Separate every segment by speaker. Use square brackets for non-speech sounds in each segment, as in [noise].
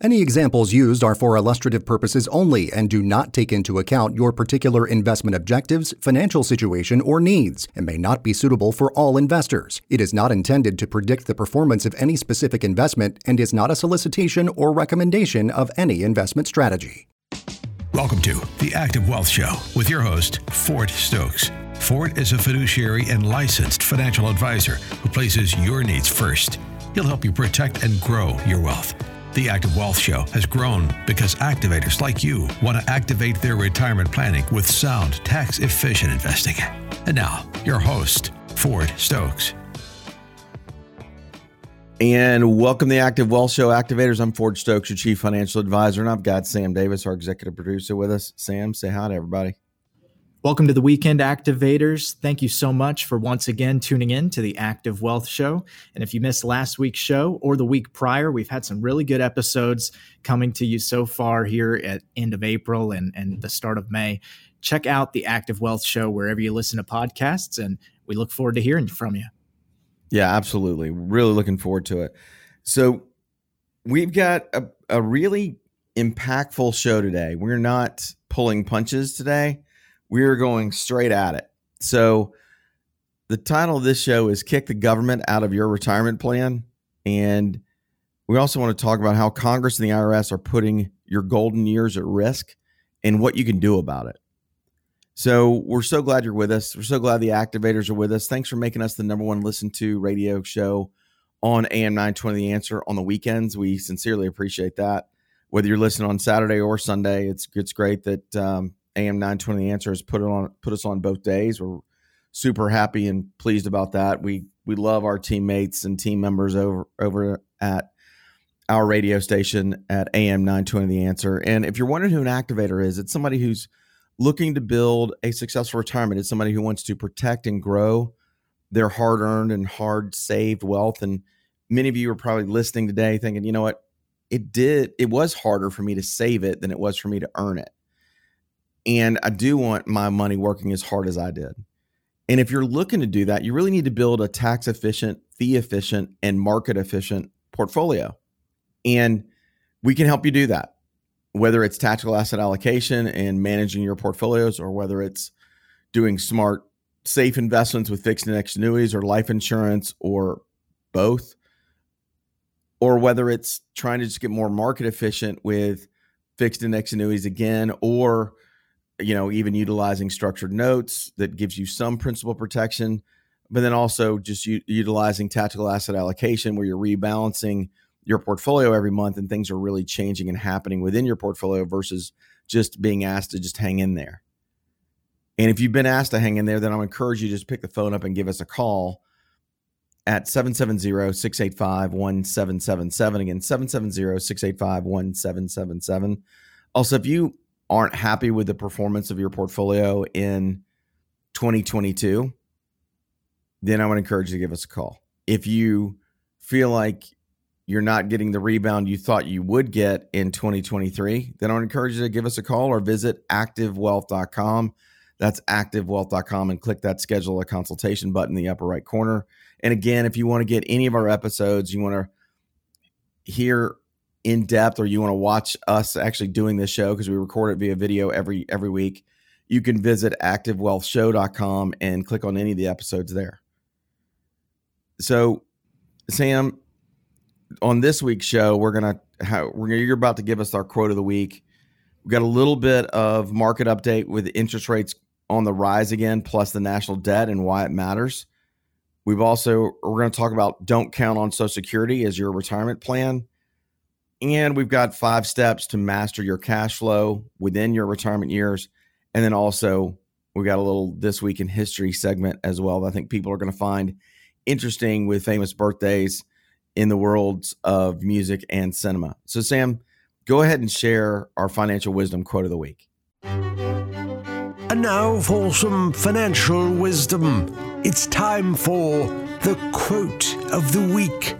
Speaker 1: Any examples used are for illustrative purposes only and do not take into account your particular investment objectives, financial situation, or needs, and may not be suitable for all investors. It is not intended to predict the performance of any specific investment and is not a solicitation or recommendation of any investment strategy.
Speaker 2: Welcome to the Active Wealth Show with your host, Ford Stokes. Ford is a fiduciary and licensed financial advisor who places your needs first. He'll help you protect and grow your wealth. The Active Wealth Show has grown because activators like you want to activate their retirement planning with sound, tax efficient investing. And now, your host, Ford Stokes.
Speaker 3: And welcome to the Active Wealth Show Activators. I'm Ford Stokes, your Chief Financial Advisor, and I've got Sam Davis, our Executive Producer, with us. Sam, say hi to everybody.
Speaker 4: Welcome to the Weekend Activators. Thank you so much for once again tuning in to the Active Wealth Show. And if you missed last week's show or the week prior, we've had some really good episodes coming to you so far here at end of April and, and the start of May. Check out the Active Wealth Show wherever you listen to podcasts, and we look forward to hearing from you.
Speaker 3: Yeah, absolutely. Really looking forward to it. So we've got a, a really impactful show today. We're not pulling punches today we're going straight at it. So, the title of this show is Kick the Government Out of Your Retirement Plan. And we also want to talk about how Congress and the IRS are putting your golden years at risk and what you can do about it. So, we're so glad you're with us. We're so glad the activators are with us. Thanks for making us the number one listen to radio show on AM 920 The Answer on the weekends. We sincerely appreciate that. Whether you're listening on Saturday or Sunday, it's it's great that um, AM 920 The Answer has put it on put us on both days. We're super happy and pleased about that. We we love our teammates and team members over over at our radio station at AM 920 The Answer. And if you're wondering who an activator is, it's somebody who's looking to build a successful retirement. It's somebody who wants to protect and grow their hard earned and hard saved wealth. And many of you are probably listening today thinking, you know what? It did, it was harder for me to save it than it was for me to earn it. And I do want my money working as hard as I did. And if you're looking to do that, you really need to build a tax efficient, fee efficient, and market efficient portfolio. And we can help you do that, whether it's tactical asset allocation and managing your portfolios, or whether it's doing smart, safe investments with fixed index annuities or life insurance, or both, or whether it's trying to just get more market efficient with fixed index annuities again, or you know, even utilizing structured notes that gives you some principal protection, but then also just u- utilizing tactical asset allocation where you're rebalancing your portfolio every month and things are really changing and happening within your portfolio versus just being asked to just hang in there. And if you've been asked to hang in there, then I'll encourage you to just pick the phone up and give us a call at 770-685-1777. Again, 770-685-1777. Also, if you aren't happy with the performance of your portfolio in 2022, then I would encourage you to give us a call. If you feel like you're not getting the rebound you thought you would get in 2023, then I would encourage you to give us a call or visit activewealth.com. That's activewealth.com and click that schedule a consultation button in the upper right corner. And again, if you want to get any of our episodes, you want to hear in depth or you want to watch us actually doing this show because we record it via video every every week, you can visit activewealthshow.com and click on any of the episodes there. So, Sam, on this week's show, we're gonna how we're gonna, you're about to give us our quote of the week. We've got a little bit of market update with interest rates on the rise again, plus the national debt and why it matters. We've also we're going to talk about don't count on Social Security as your retirement plan and we've got five steps to master your cash flow within your retirement years. And then also, we got a little This Week in History segment as well I think people are going to find interesting with famous birthdays in the worlds of music and cinema. So, Sam, go ahead and share our financial wisdom quote of the week.
Speaker 5: And now for some financial wisdom. It's time for the quote of the week.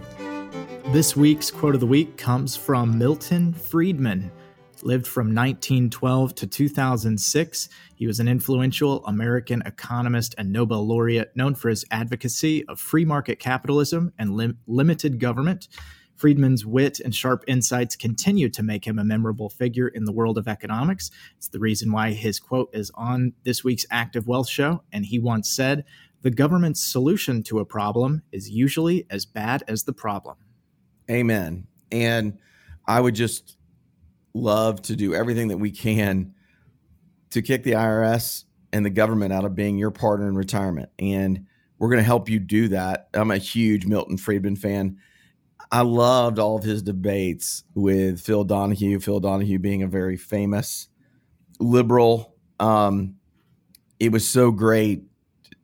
Speaker 4: This week's quote of the week comes from Milton Friedman. Lived from 1912 to 2006. He was an influential American economist and Nobel laureate known for his advocacy of free market capitalism and lim- limited government. Friedman's wit and sharp insights continue to make him a memorable figure in the world of economics. It's the reason why his quote is on this week's Active Wealth Show. And he once said, The government's solution to a problem is usually as bad as the problem.
Speaker 3: Amen. And I would just love to do everything that we can to kick the IRS and the government out of being your partner in retirement. And we're going to help you do that. I'm a huge Milton Friedman fan. I loved all of his debates with Phil Donahue, Phil Donahue being a very famous liberal. Um, it was so great.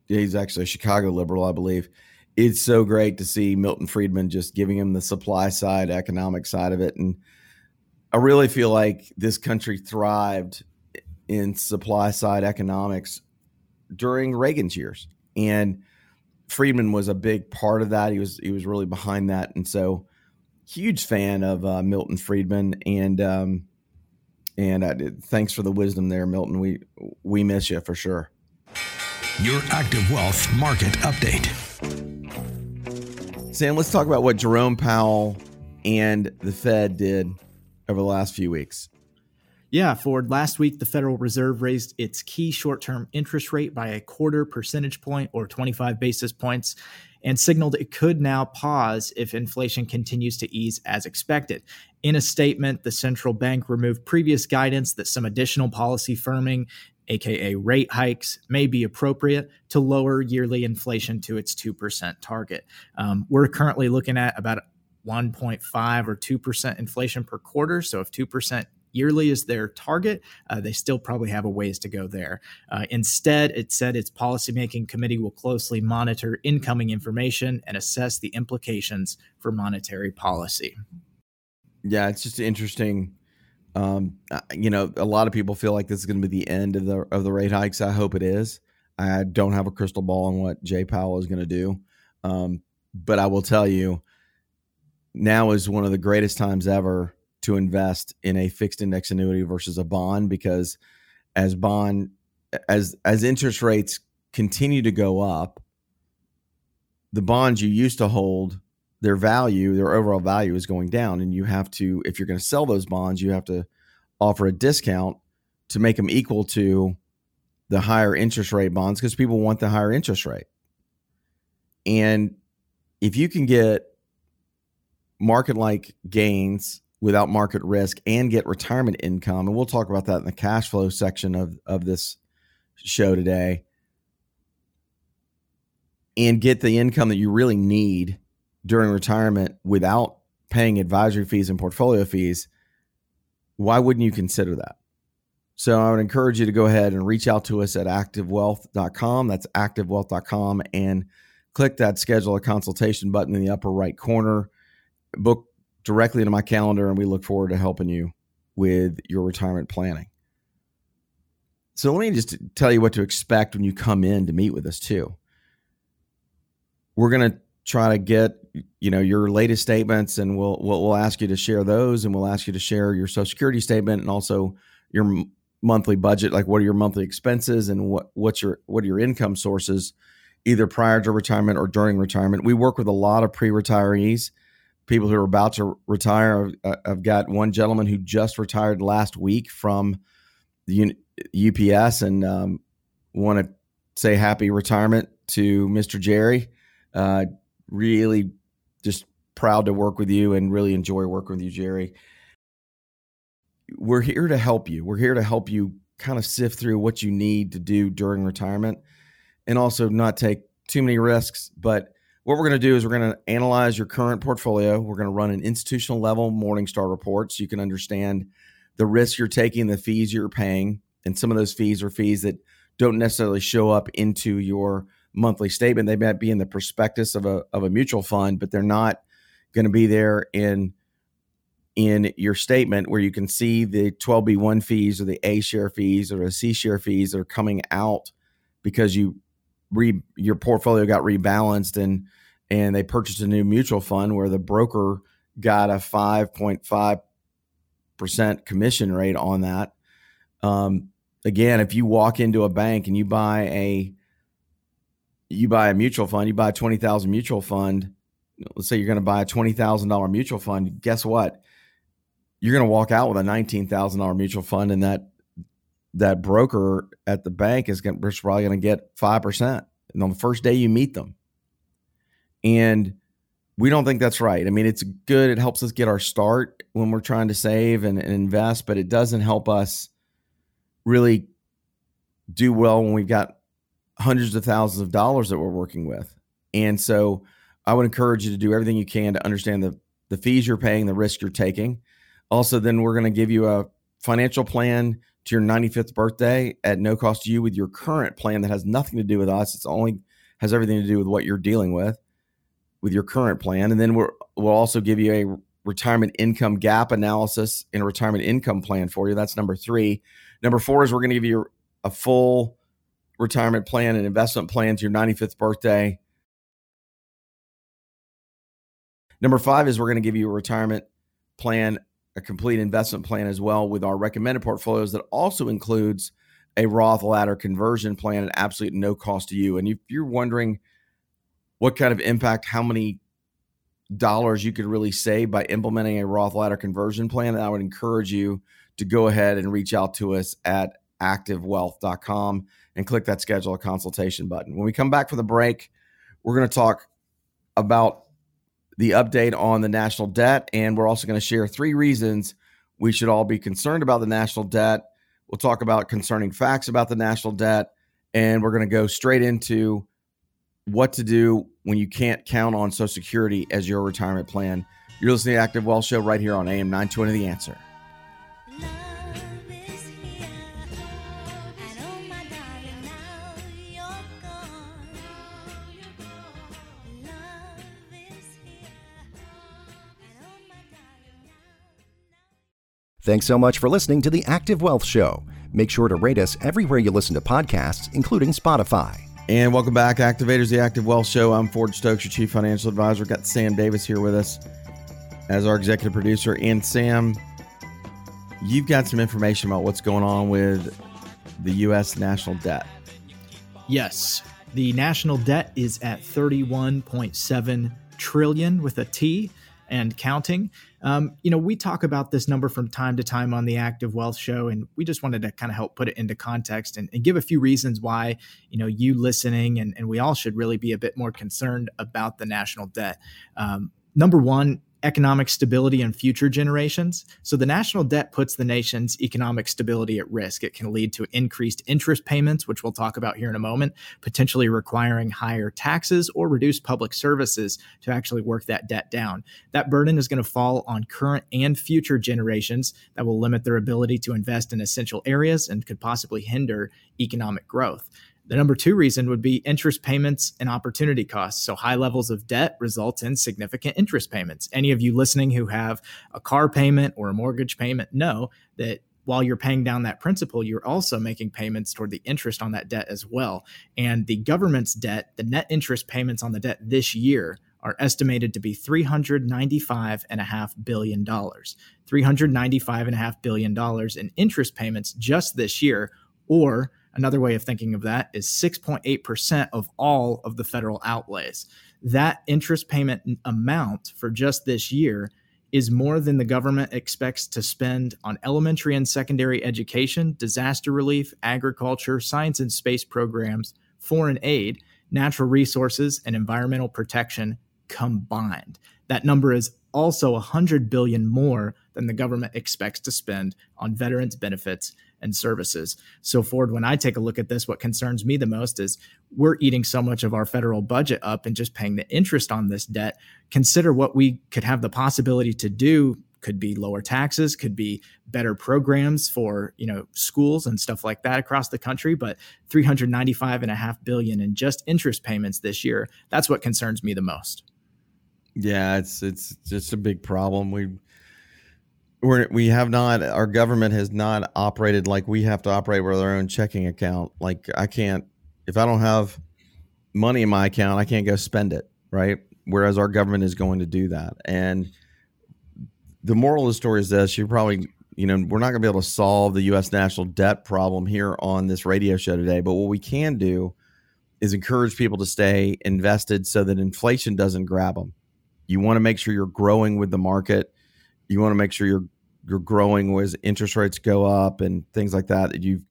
Speaker 3: He's actually a Chicago liberal, I believe. It's so great to see Milton Friedman just giving him the supply side, economic side of it. And I really feel like this country thrived in supply side economics during Reagan's years. And Friedman was a big part of that. He was he was really behind that, and so huge fan of uh, Milton Friedman. And um, and did, thanks for the wisdom there, Milton. We we miss you for sure.
Speaker 2: Your active wealth market update.
Speaker 3: Sam, let's talk about what Jerome Powell and the Fed did over the last few weeks.
Speaker 4: Yeah, Ford. Last week, the Federal Reserve raised its key short term interest rate by a quarter percentage point or 25 basis points and signaled it could now pause if inflation continues to ease as expected. In a statement, the central bank removed previous guidance that some additional policy firming, aka rate hikes, may be appropriate to lower yearly inflation to its 2% target. Um, we're currently looking at about 1.5 or 2% inflation per quarter. So if 2% yearly is their target, uh, they still probably have a ways to go there. Uh, instead, it said its policymaking committee will closely monitor incoming information and assess the implications for monetary policy.
Speaker 3: Yeah, it's just interesting. Um, you know, a lot of people feel like this is going to be the end of the of the rate hikes. I hope it is. I don't have a crystal ball on what Jay Powell is going to do, um, but I will tell you, now is one of the greatest times ever to invest in a fixed index annuity versus a bond because as bond as as interest rates continue to go up the bonds you used to hold their value their overall value is going down and you have to if you're going to sell those bonds you have to offer a discount to make them equal to the higher interest rate bonds because people want the higher interest rate and if you can get market like gains without market risk and get retirement income. And we'll talk about that in the cash flow section of, of this show today. And get the income that you really need during retirement without paying advisory fees and portfolio fees. Why wouldn't you consider that? So I would encourage you to go ahead and reach out to us at activewealth.com. That's activewealth.com and click that schedule a consultation button in the upper right corner. Book directly into my calendar, and we look forward to helping you with your retirement planning. So let me just tell you what to expect when you come in to meet with us too. We're going to try to get you know your latest statements, and we'll, we'll we'll ask you to share those, and we'll ask you to share your Social Security statement and also your monthly budget, like what are your monthly expenses and what what's your what are your income sources, either prior to retirement or during retirement. We work with a lot of pre-retirees people who are about to retire. I've, I've got one gentleman who just retired last week from the UPS and um, want to say happy retirement to Mr. Jerry. Uh, really just proud to work with you and really enjoy working with you, Jerry. We're here to help you. We're here to help you kind of sift through what you need to do during retirement and also not take too many risks, but what we're going to do is we're going to analyze your current portfolio. We're going to run an institutional level Morningstar report so you can understand the risk you're taking, the fees you're paying, and some of those fees are fees that don't necessarily show up into your monthly statement. They might be in the prospectus of a of a mutual fund, but they're not going to be there in in your statement where you can see the 12b1 fees or the A share fees or the C share fees that are coming out because you re your portfolio got rebalanced and and they purchased a new mutual fund where the broker got a 5.5% commission rate on that. Um, again, if you walk into a bank and you buy a you buy a mutual fund, you buy a 20,000 mutual fund let's say you're going to buy a $20,000 mutual fund, guess what? You're going to walk out with a $19,000 mutual fund and that that broker at the bank is going to probably going to get 5% and on the first day you meet them. And we don't think that's right. I mean, it's good. It helps us get our start when we're trying to save and, and invest, but it doesn't help us really do well when we've got hundreds of thousands of dollars that we're working with. And so I would encourage you to do everything you can to understand the, the fees you're paying, the risk you're taking. Also, then we're going to give you a financial plan to your 95th birthday at no cost to you with your current plan that has nothing to do with us. It's only has everything to do with what you're dealing with with your current plan. And then we're, we'll also give you a retirement income gap analysis and a retirement income plan for you. That's number three. Number four is we're going to give you a full retirement plan and investment plan to your 95th birthday. Number five is we're going to give you a retirement plan, a complete investment plan as well with our recommended portfolios that also includes a Roth ladder conversion plan at absolutely no cost to you. And if you're wondering what kind of impact, how many dollars you could really save by implementing a Roth ladder conversion plan, I would encourage you to go ahead and reach out to us at activewealth.com and click that schedule a consultation button. When we come back from the break, we're going to talk about the update on the national debt, and we're also going to share three reasons we should all be concerned about the national debt. We'll talk about concerning facts about the national debt, and we're going to go straight into what to do when you can't count on Social Security as your retirement plan. You're listening to Active Wealth Show right here on AM 920 The Answer.
Speaker 1: Thanks so much for listening to the Active Wealth Show. Make sure to rate us everywhere you listen to podcasts, including Spotify.
Speaker 3: And welcome back, Activators, the Active Wealth Show. I'm Ford Stokes, your Chief Financial Advisor. Got Sam Davis here with us as our executive producer. And Sam, you've got some information about what's going on with the U.S. national debt.
Speaker 4: Yes, the national debt is at 31.7 trillion with a T and counting. Um, you know, we talk about this number from time to time on the Active Wealth Show, and we just wanted to kind of help put it into context and, and give a few reasons why, you know, you listening and, and we all should really be a bit more concerned about the national debt. Um, number one, economic stability and future generations. So the national debt puts the nation's economic stability at risk. It can lead to increased interest payments, which we'll talk about here in a moment, potentially requiring higher taxes or reduced public services to actually work that debt down. That burden is going to fall on current and future generations that will limit their ability to invest in essential areas and could possibly hinder economic growth. The number two reason would be interest payments and opportunity costs. So, high levels of debt result in significant interest payments. Any of you listening who have a car payment or a mortgage payment know that while you're paying down that principal, you're also making payments toward the interest on that debt as well. And the government's debt, the net interest payments on the debt this year are estimated to be $395.5 billion. $395.5 billion in interest payments just this year, or Another way of thinking of that is 6.8% of all of the federal outlays. That interest payment amount for just this year is more than the government expects to spend on elementary and secondary education, disaster relief, agriculture, science and space programs, foreign aid, natural resources, and environmental protection combined. That number is also 100 billion more than the government expects to spend on veterans benefits and services. So, Ford, when I take a look at this, what concerns me the most is we're eating so much of our federal budget up and just paying the interest on this debt. Consider what we could have the possibility to do could be lower taxes could be better programs for you know schools and stuff like that across the country but 395 and a half billion in just interest payments this year that's what concerns me the most
Speaker 3: yeah it's it's just a big problem we we're, we have not our government has not operated like we have to operate with our own checking account. Like i can't if i don't have money in my account i can't go spend it right? Whereas our government is going to do that. And the moral of the story is this you're probably you know we're not going to be able to solve the us national debt problem here on this radio show today but what we can do is encourage people to stay invested so that inflation doesn't grab them you want to make sure you're growing with the market. You want to make sure you're you're growing as interest rates go up and things like that. That you've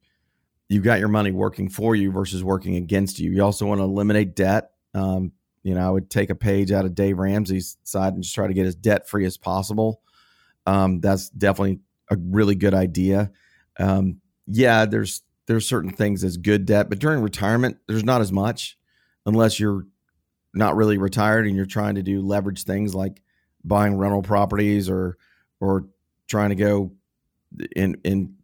Speaker 3: you've got your money working for you versus working against you. You also want to eliminate debt. Um, you know, I would take a page out of Dave Ramsey's side and just try to get as debt free as possible. Um, that's definitely a really good idea. Um, yeah, there's there's certain things as good debt, but during retirement, there's not as much unless you're not really retired and you're trying to do leverage things like buying rental properties or or trying to go and and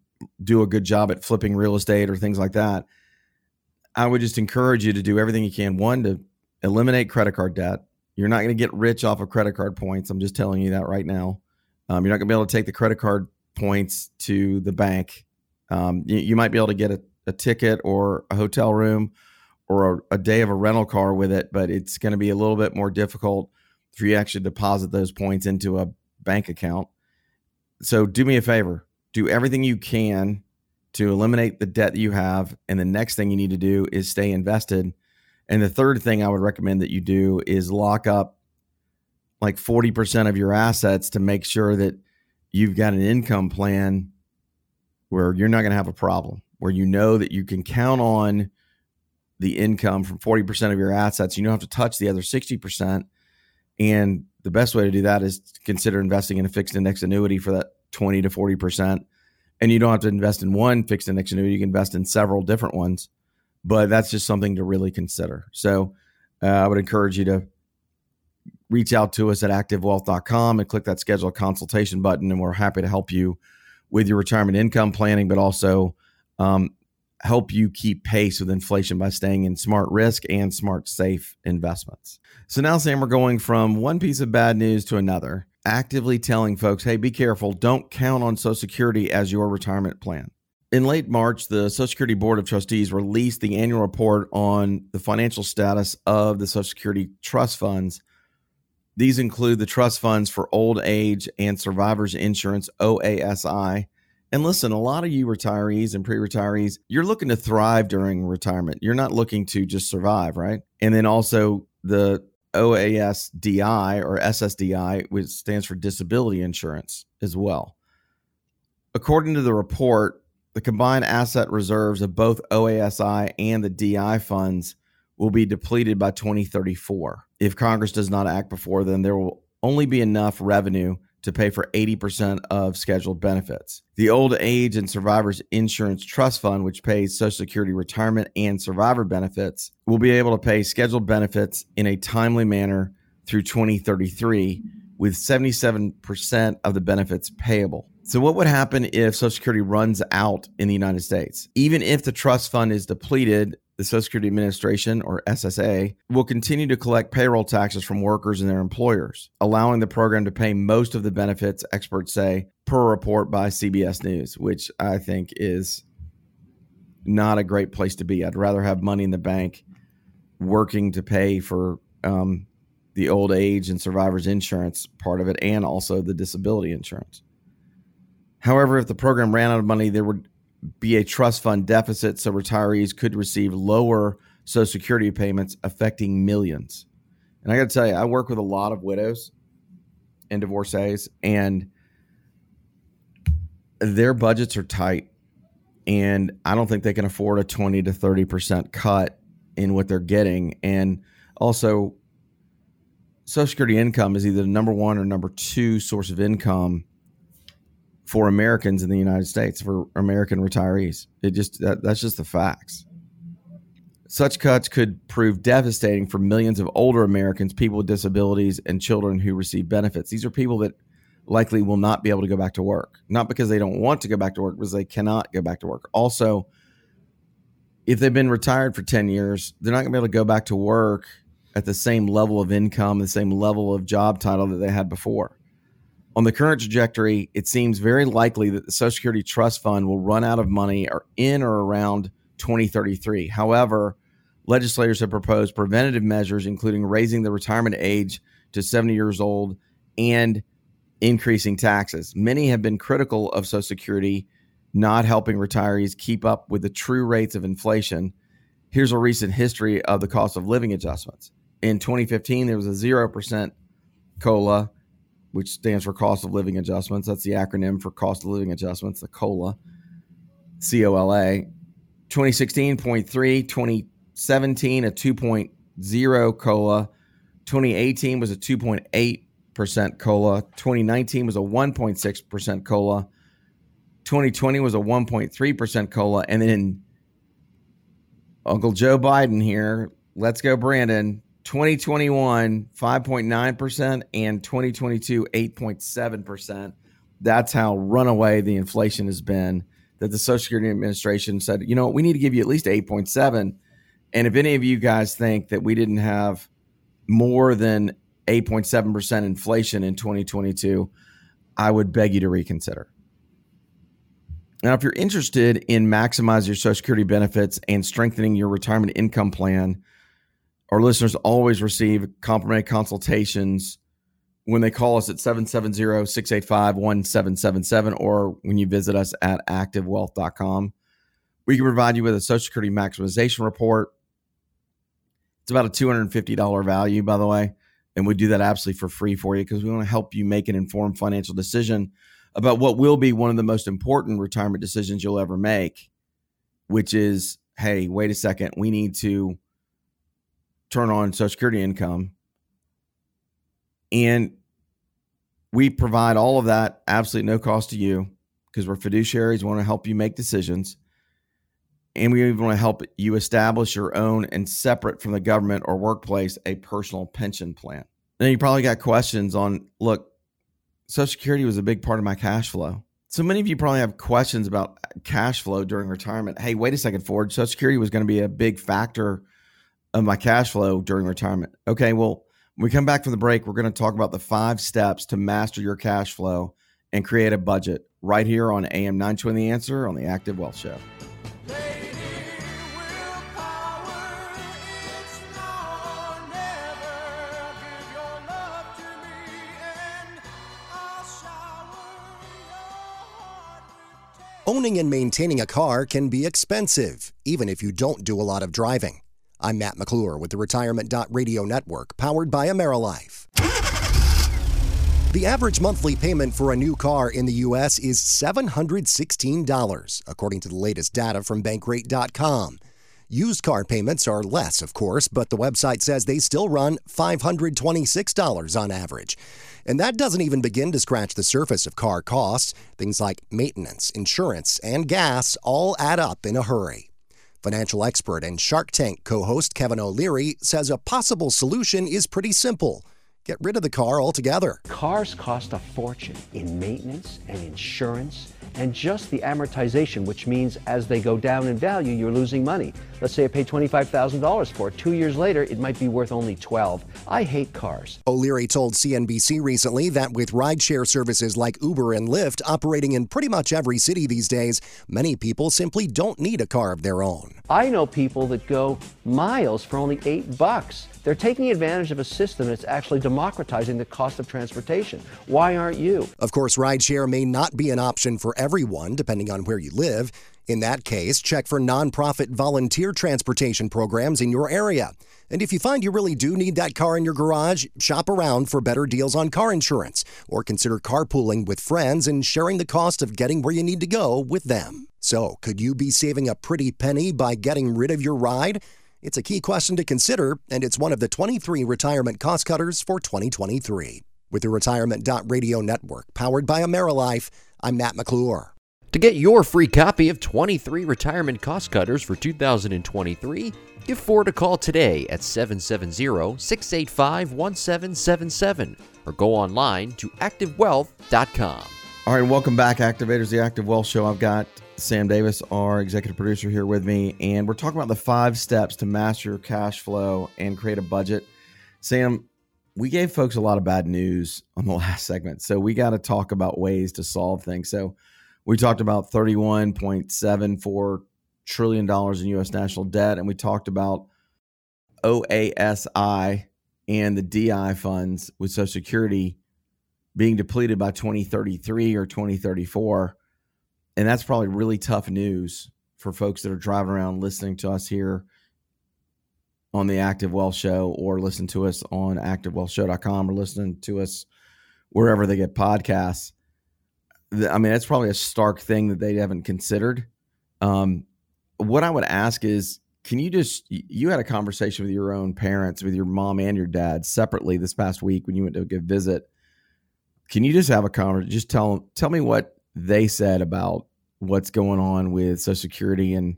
Speaker 3: do a good job at flipping real estate or things like that. I would just encourage you to do everything you can. One to eliminate credit card debt. You're not going to get rich off of credit card points. I'm just telling you that right now. Um, you're not going to be able to take the credit card points to the bank. Um, you, you, might be able to get a, a, ticket or a hotel room or a, a day of a rental car with it, but it's going to be a little bit more difficult for you actually deposit those points into a bank account. So do me a favor, do everything you can to eliminate the debt that you have. And the next thing you need to do is stay invested. And the third thing I would recommend that you do is lock up like 40% of your assets to make sure that you've got an income plan where you're not going to have a problem, where you know that you can count on the income from 40% of your assets. You don't have to touch the other 60%. And the best way to do that is consider investing in a fixed index annuity for that 20 to 40%. And you don't have to invest in one fixed index annuity, you can invest in several different ones. But that's just something to really consider. So uh, I would encourage you to reach out to us at activewealth.com and click that schedule a consultation button. And we're happy to help you with your retirement income planning, but also um, help you keep pace with inflation by staying in smart risk and smart safe investments. So now, Sam, we're going from one piece of bad news to another, actively telling folks, hey, be careful. Don't count on Social Security as your retirement plan. In late March, the Social Security Board of Trustees released the annual report on the financial status of the Social Security trust funds these include the trust funds for old age and survivors insurance, OASI. And listen, a lot of you retirees and pre retirees, you're looking to thrive during retirement. You're not looking to just survive, right? And then also the OASDI or SSDI, which stands for disability insurance as well. According to the report, the combined asset reserves of both OASI and the DI funds will be depleted by 2034. If Congress does not act before then, there will only be enough revenue to pay for 80% of scheduled benefits. The Old Age and Survivors Insurance Trust Fund, which pays Social Security retirement and survivor benefits, will be able to pay scheduled benefits in a timely manner through 2033, with 77% of the benefits payable. So, what would happen if Social Security runs out in the United States? Even if the trust fund is depleted, the Social Security Administration, or SSA, will continue to collect payroll taxes from workers and their employers, allowing the program to pay most of the benefits, experts say, per report by CBS News, which I think is not a great place to be. I'd rather have money in the bank working to pay for um, the old age and survivors insurance part of it and also the disability insurance. However, if the program ran out of money, there would be a trust fund deficit, so retirees could receive lower Social Security payments, affecting millions. And I got to tell you, I work with a lot of widows and divorcees, and their budgets are tight. And I don't think they can afford a 20 to 30% cut in what they're getting. And also, Social Security income is either the number one or number two source of income for Americans in the United States, for American retirees. It just that, that's just the facts. Such cuts could prove devastating for millions of older Americans, people with disabilities, and children who receive benefits. These are people that likely will not be able to go back to work, not because they don't want to go back to work, because they cannot go back to work. Also, if they've been retired for 10 years, they're not going to be able to go back to work at the same level of income, the same level of job title that they had before. On the current trajectory, it seems very likely that the Social Security Trust Fund will run out of money or in or around 2033. However, legislators have proposed preventative measures, including raising the retirement age to 70 years old and increasing taxes. Many have been critical of Social Security not helping retirees keep up with the true rates of inflation. Here's a recent history of the cost of living adjustments. In 2015, there was a 0% COLA, which stands for cost of living adjustments. That's the acronym for cost of living adjustments, the COLA, C O L A. 2016.3, 2017, a 2.0 COLA. 2018 was a 2.8% COLA. 2019 was a 1.6% COLA. 2020 was a 1.3% COLA. And then Uncle Joe Biden here, let's go, Brandon. 2021, 5.9%, and 2022, 8.7%. That's how runaway the inflation has been. That the Social Security Administration said, you know, we need to give you at least 8.7. And if any of you guys think that we didn't have more than 8.7% inflation in 2022, I would beg you to reconsider. Now, if you're interested in maximizing your Social Security benefits and strengthening your retirement income plan, our listeners always receive complimentary consultations when they call us at 770-685-1777 or when you visit us at activewealth.com. We can provide you with a Social Security maximization report. It's about a $250 value, by the way. And we do that absolutely for free for you because we want to help you make an informed financial decision about what will be one of the most important retirement decisions you'll ever make, which is hey, wait a second, we need to turn on Social Security income. And we provide all of that absolutely no cost to you because we're fiduciaries, we want to help you make decisions. And we even want to help you establish your own and separate from the government or workplace a personal pension plan. Then you probably got questions on look, Social Security was a big part of my cash flow. So many of you probably have questions about uh, cash flow during retirement. Hey, wait a second, Ford. Social Security was going to be a big factor of my cash flow during retirement. Okay, well, when we come back from the break, we're going to talk about the five steps to master your cash flow and create a budget right here on AM 920 The Answer on the Active Wealth Show.
Speaker 1: Owning and maintaining a car can be expensive, even if you don't do a lot of driving. I'm Matt McClure with the Retirement Radio Network, powered by AmeriLife. The average monthly payment for a new car in the U.S. is $716, according to the latest data from Bankrate.com. Used car payments are less, of course, but the website says they still run $526 on average. And that doesn't even begin to scratch the surface of car costs. Things like maintenance, insurance, and gas all add up in a hurry. Financial expert and Shark Tank co host Kevin O'Leary says a possible solution is pretty simple get rid of the car altogether.
Speaker 6: Cars cost a fortune in maintenance and insurance and just the amortization, which means as they go down in value, you're losing money. Let's say I paid $25,000 for it. Two years later, it might be worth only 12. I hate cars.
Speaker 1: O'Leary told CNBC recently that with rideshare services like Uber and Lyft operating in pretty much every city these days, many people simply don't need a car of their own.
Speaker 6: I know people that go miles for only eight bucks. They're taking advantage of a system that's actually democratizing the cost of transportation. Why aren't you?
Speaker 1: Of course, rideshare may not be an option for everyone, depending on where you live. In that case, check for nonprofit volunteer transportation programs in your area. And if you find you really do need that car in your garage, shop around for better deals on car insurance or consider carpooling with friends and sharing the cost of getting where you need to go with them. So, could you be saving a pretty penny by getting rid of your ride? It's a key question to consider, and it's one of the 23 retirement cost cutters for 2023. With the Retirement Radio Network, powered by AmeriLife, I'm Matt McClure.
Speaker 7: To get your free copy of 23 retirement cost cutters for 2023, give Ford a call today at 770 685 1777 or go online to activewealth.com.
Speaker 3: All right, welcome back, Activators, the Active Wealth Show. I've got Sam Davis, our executive producer, here with me, and we're talking about the five steps to master your cash flow and create a budget. Sam, we gave folks a lot of bad news on the [laughs] last segment, so we got to talk about ways to solve things. So we talked about thirty-one point seven four trillion dollars in U.S. national debt, and we talked about OASI and the DI funds with Social Security being depleted by 2033 or 2034 and that's probably really tough news for folks that are driving around listening to us here on the Active Wealth Show or listen to us on activewealthshow.com or listening to us wherever they get podcasts. I mean, that's probably a stark thing that they haven't considered. Um, what I would ask is, can you just you had a conversation with your own parents, with your mom and your dad separately this past week when you went to a visit? Can you just have a conversation? Just tell tell me what they said about what's going on with Social Security and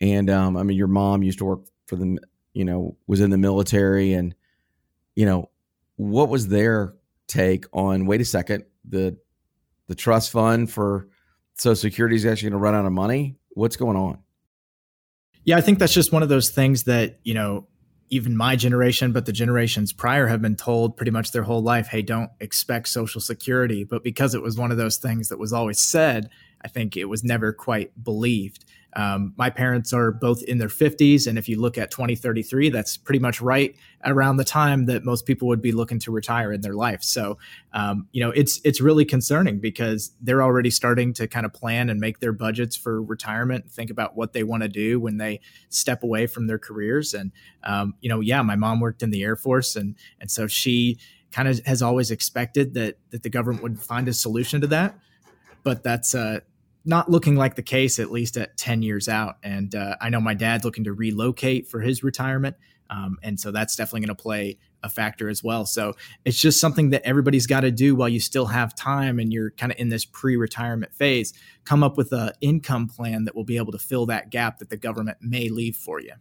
Speaker 3: and um, I mean, your mom used to work for the you know was in the military and you know what was their take on? Wait a second, the the trust fund for Social Security is actually going to run out of money. What's going on?
Speaker 4: Yeah, I think that's just one of those things that, you know, even my generation, but the generations prior have been told pretty much their whole life, hey, don't expect Social Security. But because it was one of those things that was always said, I think it was never quite believed. Um, my parents are both in their 50s. And if you look at 2033, that's pretty much right around the time that most people would be looking to retire in their life. So, um, you know, it's, it's really concerning because they're already starting to kind of plan and make their budgets for retirement, think about what they want to do when they step away from their careers. And, um, you know, yeah, my mom worked in the Air Force. And, and so she kind of has always expected that, that the government would find a solution to that but that's uh, not looking like the case at least at 10 years out. And uh, i know my dad's looking to relocate for his retirement um, and so that's definitely going to play a factor as well. So it's just something that everybody's got to do while you still have time and you're kind of in this pre-retirement phase. Come up with an income plan that will be able to fill that gap that the government may leave for you.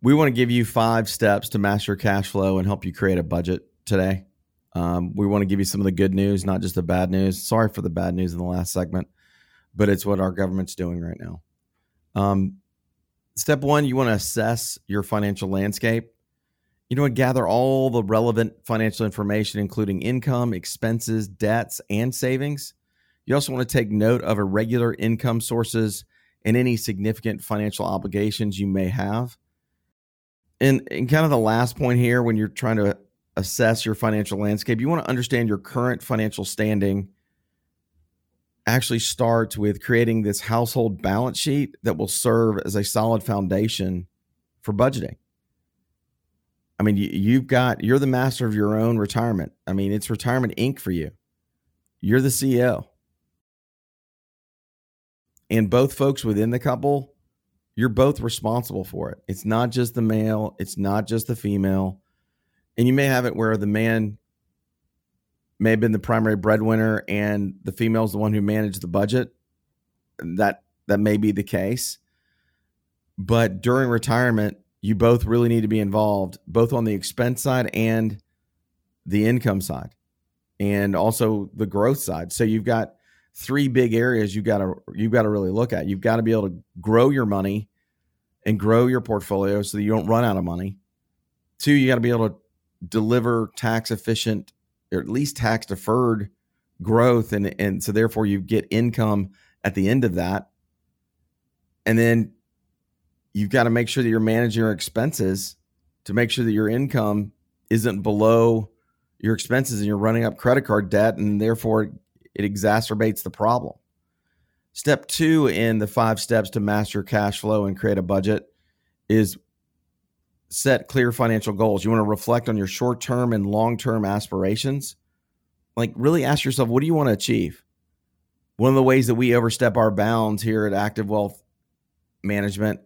Speaker 3: We want to give you five steps to master cash flow and help you create a budget today. Um, we want to give you some of the good news not just the bad news. Sorry for the bad news in the last segment but it's what our government's doing right now. Um, step one, you want to assess your financial landscape. You know, gather all the relevant financial information, including income, expenses, debts, and savings. You also want to take note of irregular income sources and any significant financial obligations you may have. And, and kind of the last point here, when you're trying to assess your financial landscape, you want to understand your current financial standing actually starts with creating this household balance sheet that will serve as a solid foundation for budgeting. I mean, you, have got, you're the master of your own retirement. I mean, it's Retirement Inc. for you. You're the CEO. And both folks within the couple, you're both responsible for it. It's not just the male, it's not just the female. And you may have it where the man may have been the primary breadwinner and the female is the one who managed the budget. That that may be the case. But during retirement, you both really need to be involved, both on the expense side and the income side, and also the growth side. So you've got three big areas you got to you've got to really look at. You've got to be able to grow your money and grow your portfolio so that you don't run out of money. Two, you got to be able to deliver tax efficient or at least tax deferred growth and and so therefore you get income at the end of that. And then you've got to make sure that you're managing your expenses to make sure that your income isn't below your expenses and you're running up credit card debt and therefore it exacerbates the problem. Step 2 in the 5 steps to master cash flow and create a budget is set clear financial goals. You want to reflect on your short term and long term aspirations. Like, really ask yourself, what do you want to achieve? One of the ways that we overstep our bounds here at Active Wealth Management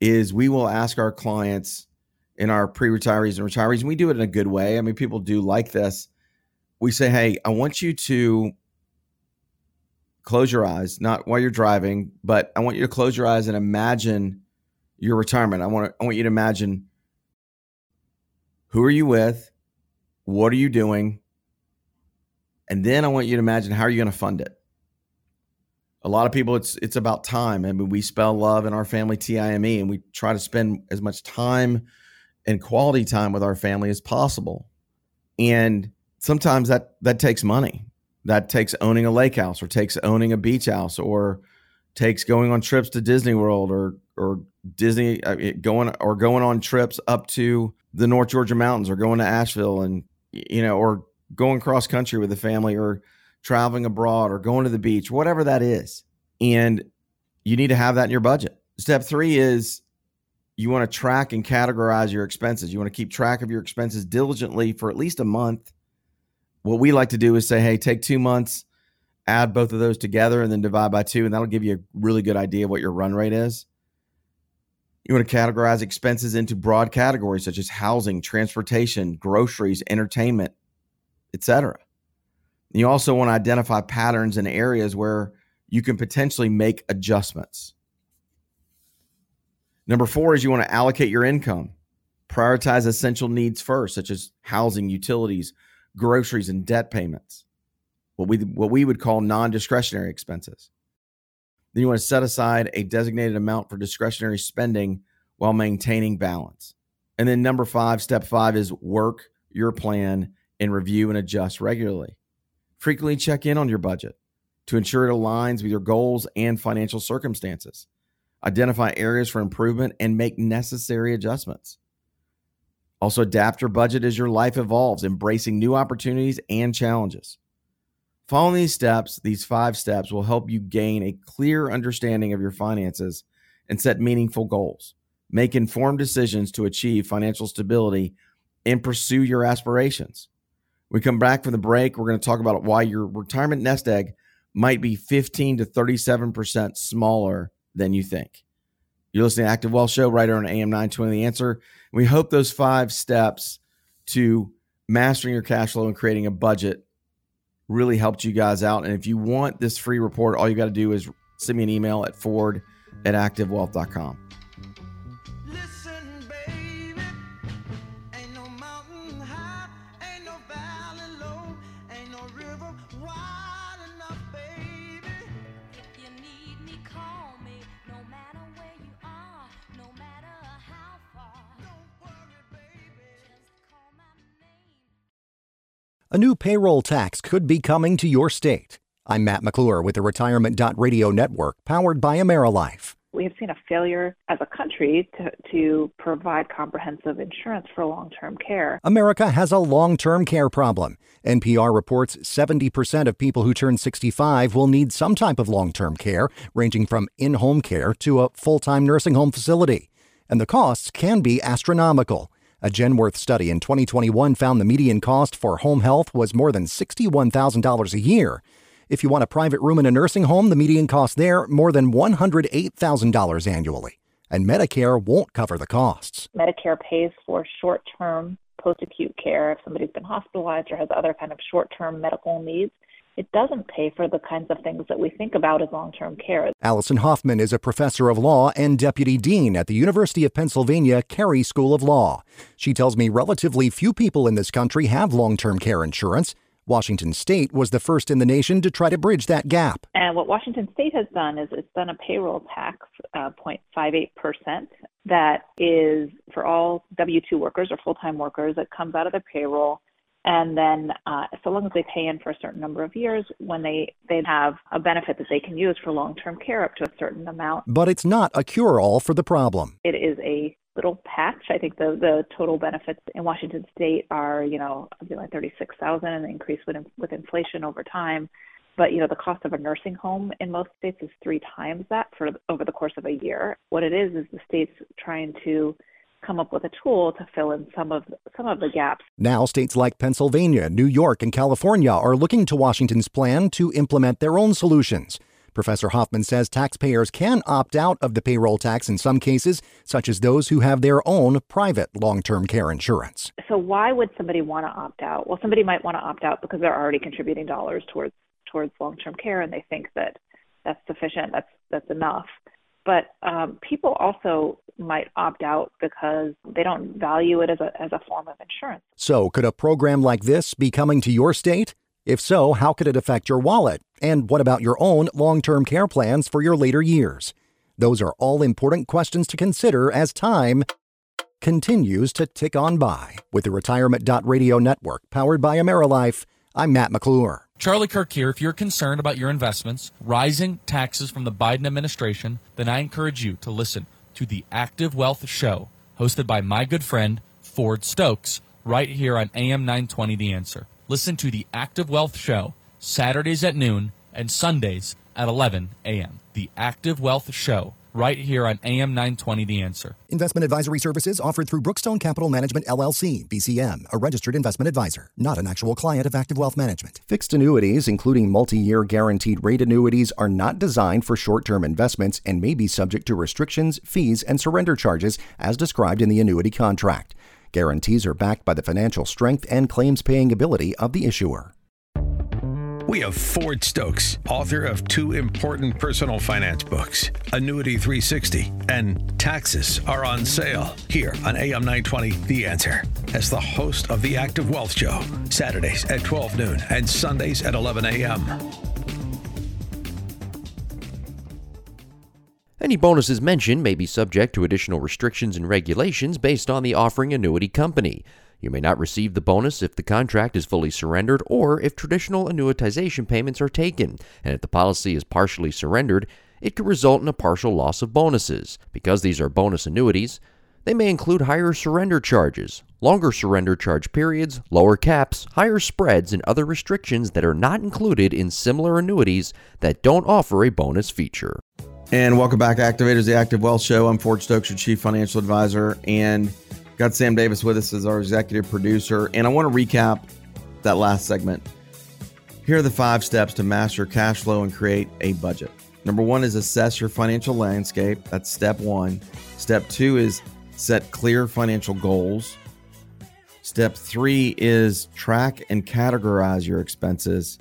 Speaker 3: is we will ask our clients in our pre retirees and retirees, and we do it in a good way. I mean, people do like this. We say, hey, I want you to close your eyes, not while you're driving, but I want you to close your eyes and imagine your retirement. I want to, I want you to imagine who are you with? What are you doing? And then I want you to imagine how are you going to fund it? A lot of people, it's it's about time. I mean, we spell love in our family TIME, and we try to spend as much time and quality time with our family as possible. And sometimes that that takes money. That takes owning a lake house, or takes owning a beach house, or takes going on trips to Disney World, or or Disney going or going on trips up to the North Georgia mountains or going to Asheville and you know or going cross country with the family or traveling abroad or going to the beach, whatever that is. And you need to have that in your budget. Step 3 is You want to track and categorize your expenses. You want to keep track of your expenses diligently for at least a month. What we like to do is say, hey, take two months, add both of those together, and then divide by two, and that'll give you a really good idea of what your run rate is. You want to categorize expenses into broad categories such as housing, transportation, groceries, entertainment, etc. You also want to identify patterns and areas where you can potentially make adjustments. Number four is you want to allocate your income. Prioritize essential needs first, such as housing, utilities, groceries, and debt payments. What we what we would call non-discretionary expenses. Then you want to set aside a designated amount for discretionary spending while maintaining balance. And then number five, step five is work your plan and review and adjust regularly. Frequently check in on your budget to ensure it aligns with your goals and financial circumstances. Identify areas for improvement and make necessary adjustments. Also, adapt your budget as your life evolves, embracing new opportunities and challenges. Following these steps, these five steps will help you gain a clear understanding of your finances and set meaningful goals. Make informed decisions to achieve financial stability and pursue your aspirations. We come back from the break, we're going to talk about why your retirement nest egg might be 15 to 37% smaller than you think. You're listening to Active Wealth Show right here on AM 920 The Answer. We hope those five steps to mastering your cash flow and creating a budget really helped you guys out. And if you want this free report, all you got to do is send me an email at ford at activewealth.com.
Speaker 1: A new payroll tax could be coming to your state. I'm Matt McClure with the Retirement Radio Network, powered by AmeriLife.
Speaker 8: We have seen a failure as a country to, to provide comprehensive insurance for long term care.
Speaker 1: America has a long term care problem. NPR reports 70% of people who turn 65 will need some type of long term care, ranging from in home care to a full time nursing home facility. And the costs can be astronomical. A Genworth study in 2021 found the median cost for home health was more than $61,000 a year. If you want a private room in a nursing home, the median cost there more than $108,000 annually. And Medicare won't cover the costs.
Speaker 8: Medicare pays for short-term post-acute care if somebody's been hospitalized or has other kind of short-term medical needs it doesn't pay for the kinds of things that we think about as long term care.
Speaker 1: Allison Hoffman is a professor of law and deputy dean at the University of Pennsylvania Carey School of Law. She tells me relatively few people in this country have long term care insurance. Washington State was the first in the nation to try to bridge that gap.
Speaker 8: And what Washington State has done is it's done a payroll tax, uh, 0.58%, that is for all W 2 workers or full time workers that comes out of the payroll and then uh, so long as they pay in for a certain number of years, when they they have a benefit that they can use for long term care up to a certain amount.
Speaker 1: But it's not a cure all for the problem.
Speaker 8: It is a little patch. I think the the total benefits in Washington State are you know like thirty six thousand, and they increase with with inflation over time. But you know the cost of a nursing home in most states is three times that for over the course of a year. What it is is the states trying to come up with a tool to fill in some of some of the gaps.
Speaker 1: Now, states like Pennsylvania, New York, and California are looking to Washington's plan to implement their own solutions. Professor Hoffman says taxpayers can opt out of the payroll tax in some cases, such as those who have their own private long term care insurance.
Speaker 8: So, why would somebody want to opt out? Well, somebody might want to opt out because they're already contributing dollars towards towards long term care and they think that that's sufficient, that's that's enough. But um, people also might opt out because they don't value it as a, as a form of insurance.
Speaker 1: So, could a program like this be coming to your state? If so, how could it affect your wallet? And what about your own long term care plans for your later years? Those are all important questions to consider as time continues to tick on by. With the Retirement Radio Network powered by AmeriLife, I'm Matt McClure.
Speaker 9: Charlie Kirk here. If you're concerned about your investments, rising taxes from the Biden administration, then I encourage you to listen to the Active Wealth Show, hosted by my good friend Ford Stokes, right here on AM 920 The Answer. Listen to the Active Wealth Show Saturdays at noon and Sundays at 11 a.m. The Active Wealth Show right here on AM 920 The Answer.
Speaker 1: Investment advisory services offered through Brookstone Capital Management LLC, BCM, a registered investment advisor, not an actual client of Active Wealth Management. Fixed annuities, including multi year guaranteed rate annuities, are not designed for short term investments and may be subject to restrictions, fees, and surrender charges as described in the annuity contract. Guarantees are backed by the financial strength and claims paying ability of the issuer.
Speaker 2: We have Ford Stokes, author of two important personal finance books, Annuity 360 and Taxes Are on Sale, here on AM 920 The Answer, as the host of the Active Wealth Show, Saturdays at 12 noon and Sundays at 11 a.m.
Speaker 7: Any bonuses mentioned may be subject to additional restrictions and regulations based on the offering annuity company. You may not receive the bonus if the contract is fully surrendered or if traditional annuitization payments are taken, and if the policy is partially surrendered, it could result in a partial loss of bonuses. Because these are bonus annuities, they may include higher surrender charges, longer surrender charge periods, lower caps, higher spreads, and other restrictions that are not included in similar annuities that don't offer a bonus feature.
Speaker 3: And welcome back, Activators, the Active Wealth Show. I'm Ford Stokes, your Chief Financial Advisor, and got Sam Davis with us as our executive producer. And I want to recap that last segment. Here are the five steps to master cash flow and create a budget. Number one is assess your financial landscape. That's step one. Step two is set clear financial goals. Step three is track and categorize your expenses.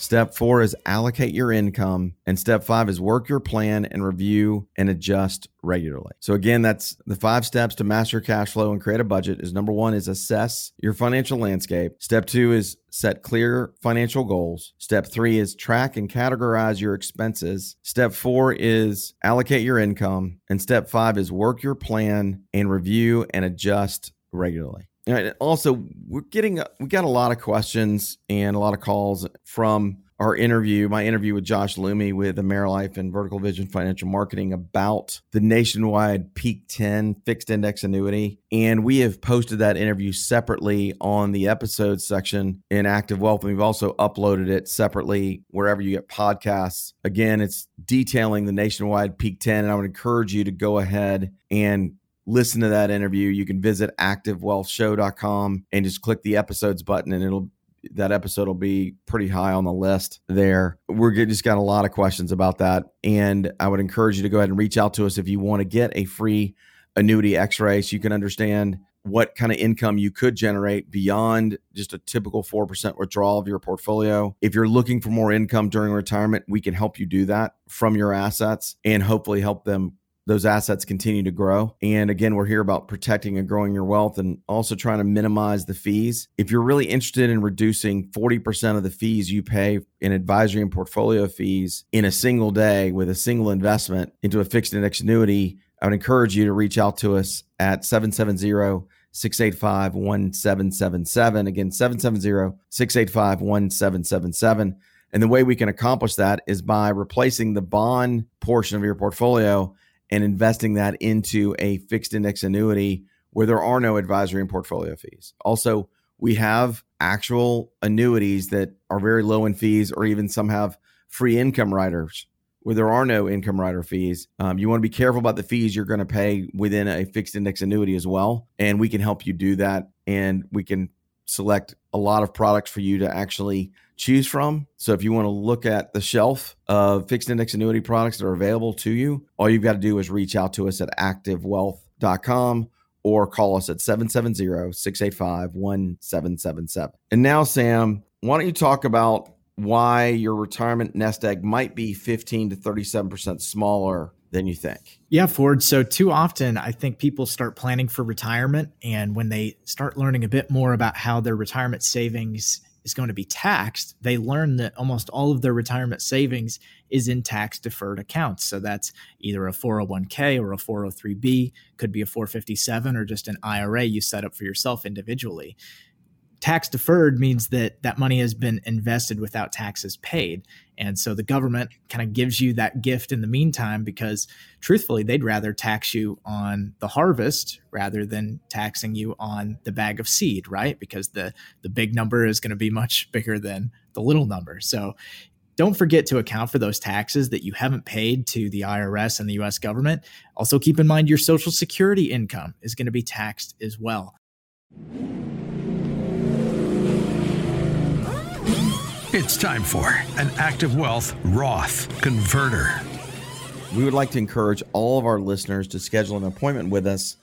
Speaker 3: Step four is allocate your income. And step five is work your plan and review and adjust regularly. So again, that's the five steps to master cash flow and create a budget is number one is assess your financial landscape. Step two is set clear financial goals. Step three is track and categorize your expenses. Step four is allocate your income. And step five is work your plan and review and adjust regularly. And also, we're getting we got a lot of questions and a lot of calls from our interview, my interview with Josh Loomy with AmeriLife and Vertical Vision Financial Marketing about the nationwide Peak 10 fixed index annuity. And we have posted that interview separately on the episode section in Active Wealth. And we've also uploaded it separately wherever you get podcasts. Again, it's detailing the nationwide Peak 10. And I would encourage you to go ahead and listen to that interview, you can visit activewealthshow.com and just click the episodes button and it'll that episode will be pretty high on the list there. We're just got a lot of questions about that. And I would encourage you to go ahead and reach out to us if you want to get a free annuity x-ray so you can understand what kind of income you could generate beyond just a typical 4% withdrawal of your portfolio. If you're looking for more income during retirement, we can help you do that from your assets and hopefully help them those assets continue to grow. And again, we're here about protecting and growing your wealth and also trying to minimize the fees. If you're really interested in reducing 40% of the fees you pay in advisory and portfolio fees in a single day with a single investment into a fixed index annuity, I would encourage you to reach out to us at 770 685 1777. Again, 770 685 1777. And the way we can accomplish that is by replacing the bond portion of your portfolio and investing that into a fixed index annuity where there are no advisory and portfolio fees. Also, we have actual annuities that are very low in fees, or even some have free income riders where there are no income rider fees. Um, you want to be careful about the fees you're going to pay within a fixed index annuity as well. And we can help you do that. And we can select a lot of products for you to actually choose from. So if you want to look at the shelf of fixed index annuity products that are available to you, all you've got to do is reach out to us at activewealth.com or call us at 770-685-1777. And now Sam, why don't you talk about why your retirement nest egg might be 15 to 37% smaller than you think.
Speaker 4: Yeah, Ford. So, too often, I think people start planning for retirement. And when they start learning a bit more about how their retirement savings is going to be taxed, they learn that almost all of their retirement savings is in tax deferred accounts. So that's either a 401k or a 403b, could be a 457 or just an IRA you set up for yourself individually tax deferred means that that money has been invested without taxes paid. And so the government kind of gives you that gift in the meantime because truthfully, they'd rather tax you on the harvest rather than taxing you on the bag of seed, right? Because the the big number is going to be much [laughs] bigger than the little number. So Don't forget to account for those taxes that you haven't paid to the IRS and the US government. Also, keep in mind your Social Security income is going to be taxed as well.
Speaker 2: It's time for an Active Wealth Roth Converter.
Speaker 3: We would like to encourage all of our listeners to schedule an appointment with us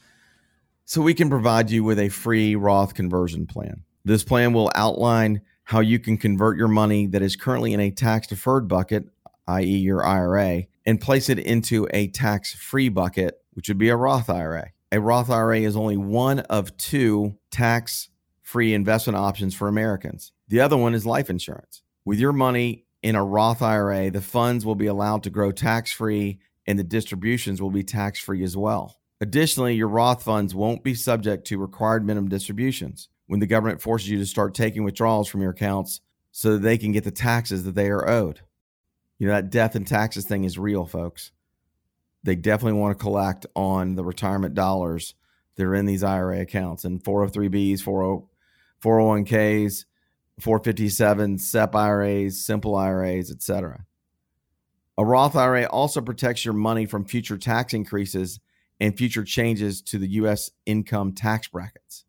Speaker 3: so we can provide you with a free Roth conversion plan. This plan will outline how you can convert your money that is currently in a tax deferred bucket, i.e., your IRA, and place it into a tax free bucket, which would be a Roth IRA. A Roth IRA is only one of two tax free investment options for Americans. The other one is life insurance. With your money in a Roth IRA, the funds will be allowed to grow tax free and the distributions will be tax free as well. Additionally, your Roth funds won't be subject to required minimum distributions when the government forces you to start taking withdrawals from your accounts so that they can get the taxes that they are owed. You know, that death and taxes thing is real, folks. They definitely want to collect on the retirement dollars that are in these IRA accounts and 403Bs, 401ks, 457, SEP IRAs, simple IRAs, etc. A Roth IRA also protects your money from future tax increases and future changes to the U.S. income tax brackets.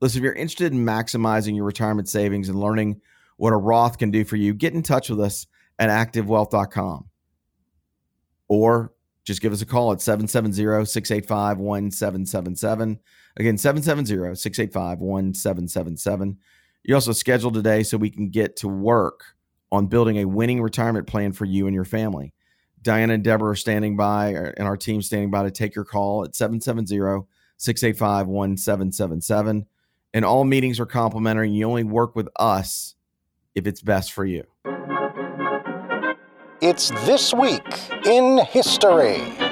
Speaker 3: Listen, if you're interested in maximizing your retirement savings and learning what a Roth can do for you, get in touch with us at activewealth.com or just give us a call at 770 685 1777. Again, 770 685 1777. You also scheduled today so we can get to work on building a winning retirement plan for you and your family. Diana and Deborah are standing by, uh, and our team standing by to take your call at 770 685 1777 and all meetings are complimentary. You only work with us if it's best for you.
Speaker 5: It's This Week in History.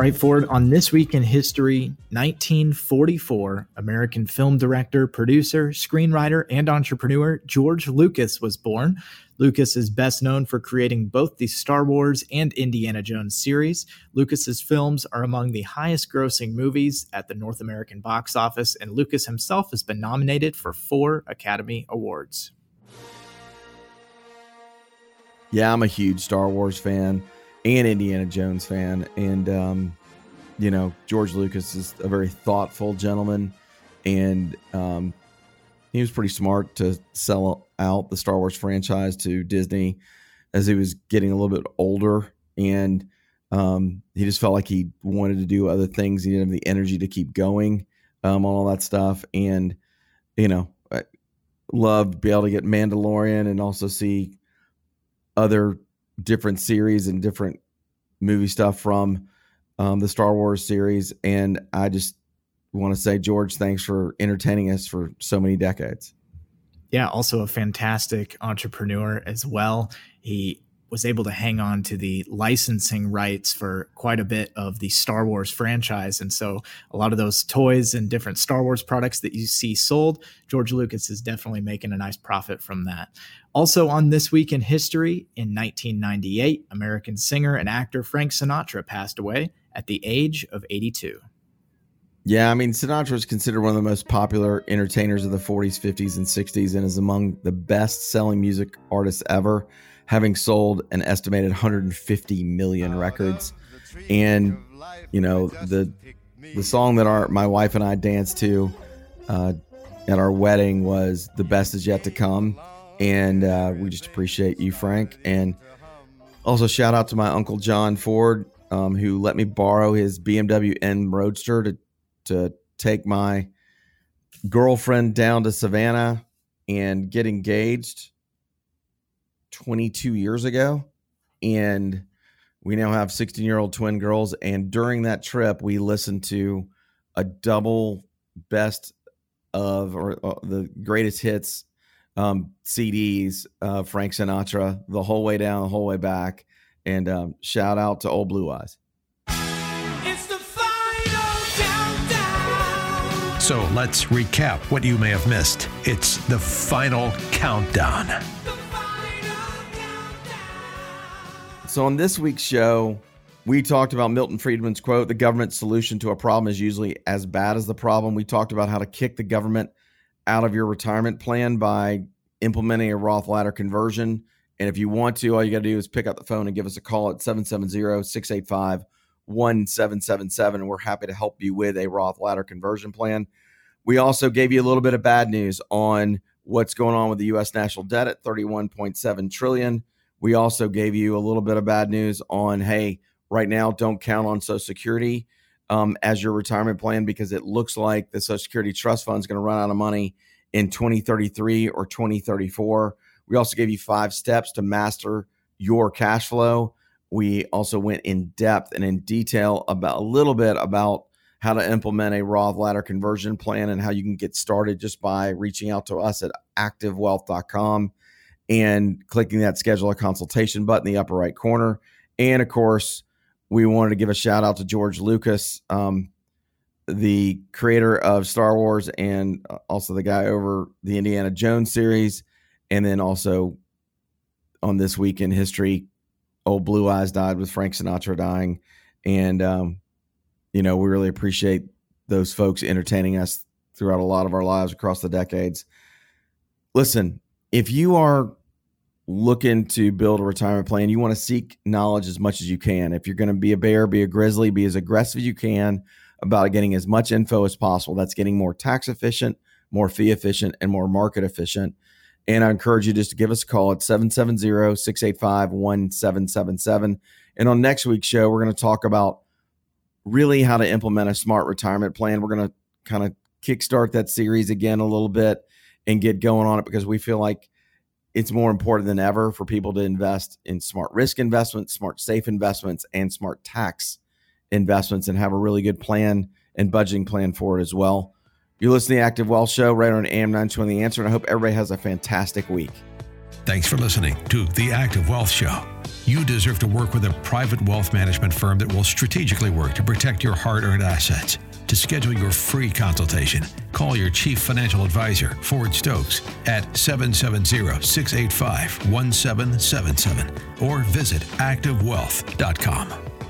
Speaker 4: Right Ford, on This Week in History, 1944, American film director, producer, screenwriter, and entrepreneur George Lucas was born. Lucas is best known for creating both the Star Wars and Indiana Jones series. Lucas's films are among the highest grossing movies at the North American box office, and Lucas himself has been nominated for four Academy Awards.
Speaker 3: Yeah, I'm a huge Star Wars fan and Indiana Jones fan. And, um, you know, George Lucas is a very thoughtful gentleman. And um, he was pretty smart to sell out the Star Wars franchise to Disney as he was getting a little bit older, and um, he just felt like he wanted to do other things. He didn't have the energy to keep going um, on all that stuff, and you know, I loved be able to get Mandalorian and also see other different series and different movie stuff from um, the Star Wars series. And I just want to say, George, thanks for entertaining us for so many decades
Speaker 4: yeah, also a fantastic entrepreneur as well. He was able to hang on to the licensing rights for quite a bit of the Star Wars franchise. And so a lot of those toys and different Star Wars products that you see sold, George Lucas is definitely making a nice profit from that. Also on This Week in History, in 1998, American singer and actor Frank Sinatra passed away at the age of 82.
Speaker 3: Yeah, I mean, Sinatra is considered one of the most popular entertainers of the 40s, 50s, and 60s and is among the best selling music artists ever, having sold an estimated 150 million records. And, you know, the the song that our my wife and I danced to uh, at our wedding was The Best Is Yet to Come. And uh, we just appreciate you, Frank. And also, shout out to my Uncle John Ford, um, who let me borrow his BMW M Roadster to to take my girlfriend down to Savannah and get engaged 22 years ago. And we now have 16 year old twin girls. And during that trip, we listened to a double best of or uh, the greatest hits um, CDs, uh, Frank Sinatra, the whole way down, the whole way back. And um, shout out to Old Blue Eyes.
Speaker 2: So let's recap what you may have missed. It's the final countdown.
Speaker 3: So, on this week's show, we talked about Milton Friedman's quote The government's solution to a problem is usually as bad as the problem. We talked about how to kick the government out of your retirement plan by implementing a Roth ladder conversion. And if you want to, all you got to do is pick up the phone and give us a call at 770 685 1777. We're happy to help you with a Roth ladder conversion plan. We also gave you a little bit of bad news on what's going on with the U.S. national debt at 31.7 trillion. We also gave you a little bit of bad news on, hey, right now, don't count on Social Security um, as your retirement plan because it looks like the Social Security Trust Fund is going to run out of money in 2033 or 2034. We also gave you five steps to master your cash flow. We also went in depth and in detail about a little bit about how to implement a Roth ladder conversion plan and how you can get started just by reaching out to us at activewealth.com and clicking that schedule a consultation button in the upper right corner. And of course, we wanted to give a shout out to George Lucas, um, the creator of Star Wars and uh, also the guy over the Indiana Jones series. And then also on this week in history, old Blue Eyes died with Frank Sinatra dying. And, um, you know, we really appreciate those folks entertaining us throughout a lot of our lives across the decades. Listen, if you are looking to build a retirement plan, you want to seek knowledge as much as you can. If you're going to be a bear, be a grizzly, be as aggressive as you can about getting as much info as possible. That's getting more tax efficient, more fee efficient, and more market efficient. And I encourage you just to give us a call at 770 685 1777. And on next week's show, we're going to talk about really how to implement a smart retirement plan. We're going to kind of kickstart that series again a little bit and get going on it because we feel like it's more important than ever for people to invest in smart risk investments, smart safe investments, and smart tax investments and have a really good plan and budgeting plan for it as well. You're listening to the Active Wealth Show right on AM 920 The Answer, and I hope everybody has a fantastic week.
Speaker 2: Thanks for listening to the Active Wealth Show. You deserve to work with a private wealth management firm that will strategically work to protect your hard earned assets. To schedule your free consultation, call your chief financial advisor, Ford Stokes, at 770 685 1777 or visit activewealth.com.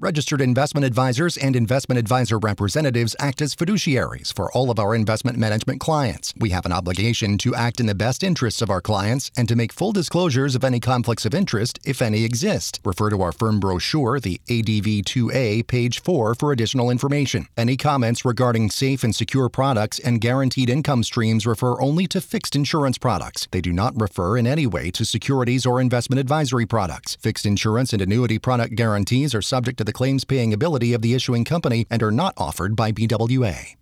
Speaker 1: Registered investment advisors and investment advisor representatives act as fiduciaries for all of our investment management clients. We have an obligation to act in the best interests of our clients and to make full disclosures of any conflicts of interest, if any exist. Refer to our firm brochure, the ADV 2A, page 4, for additional information. Any comments regarding safe and secure products and guaranteed income streams refer only to fixed insurance products. They do not refer in any way to securities or investment advisory products. Fixed insurance and annuity product guarantees are subject to the claims paying ability of the issuing company and are not offered by BWA.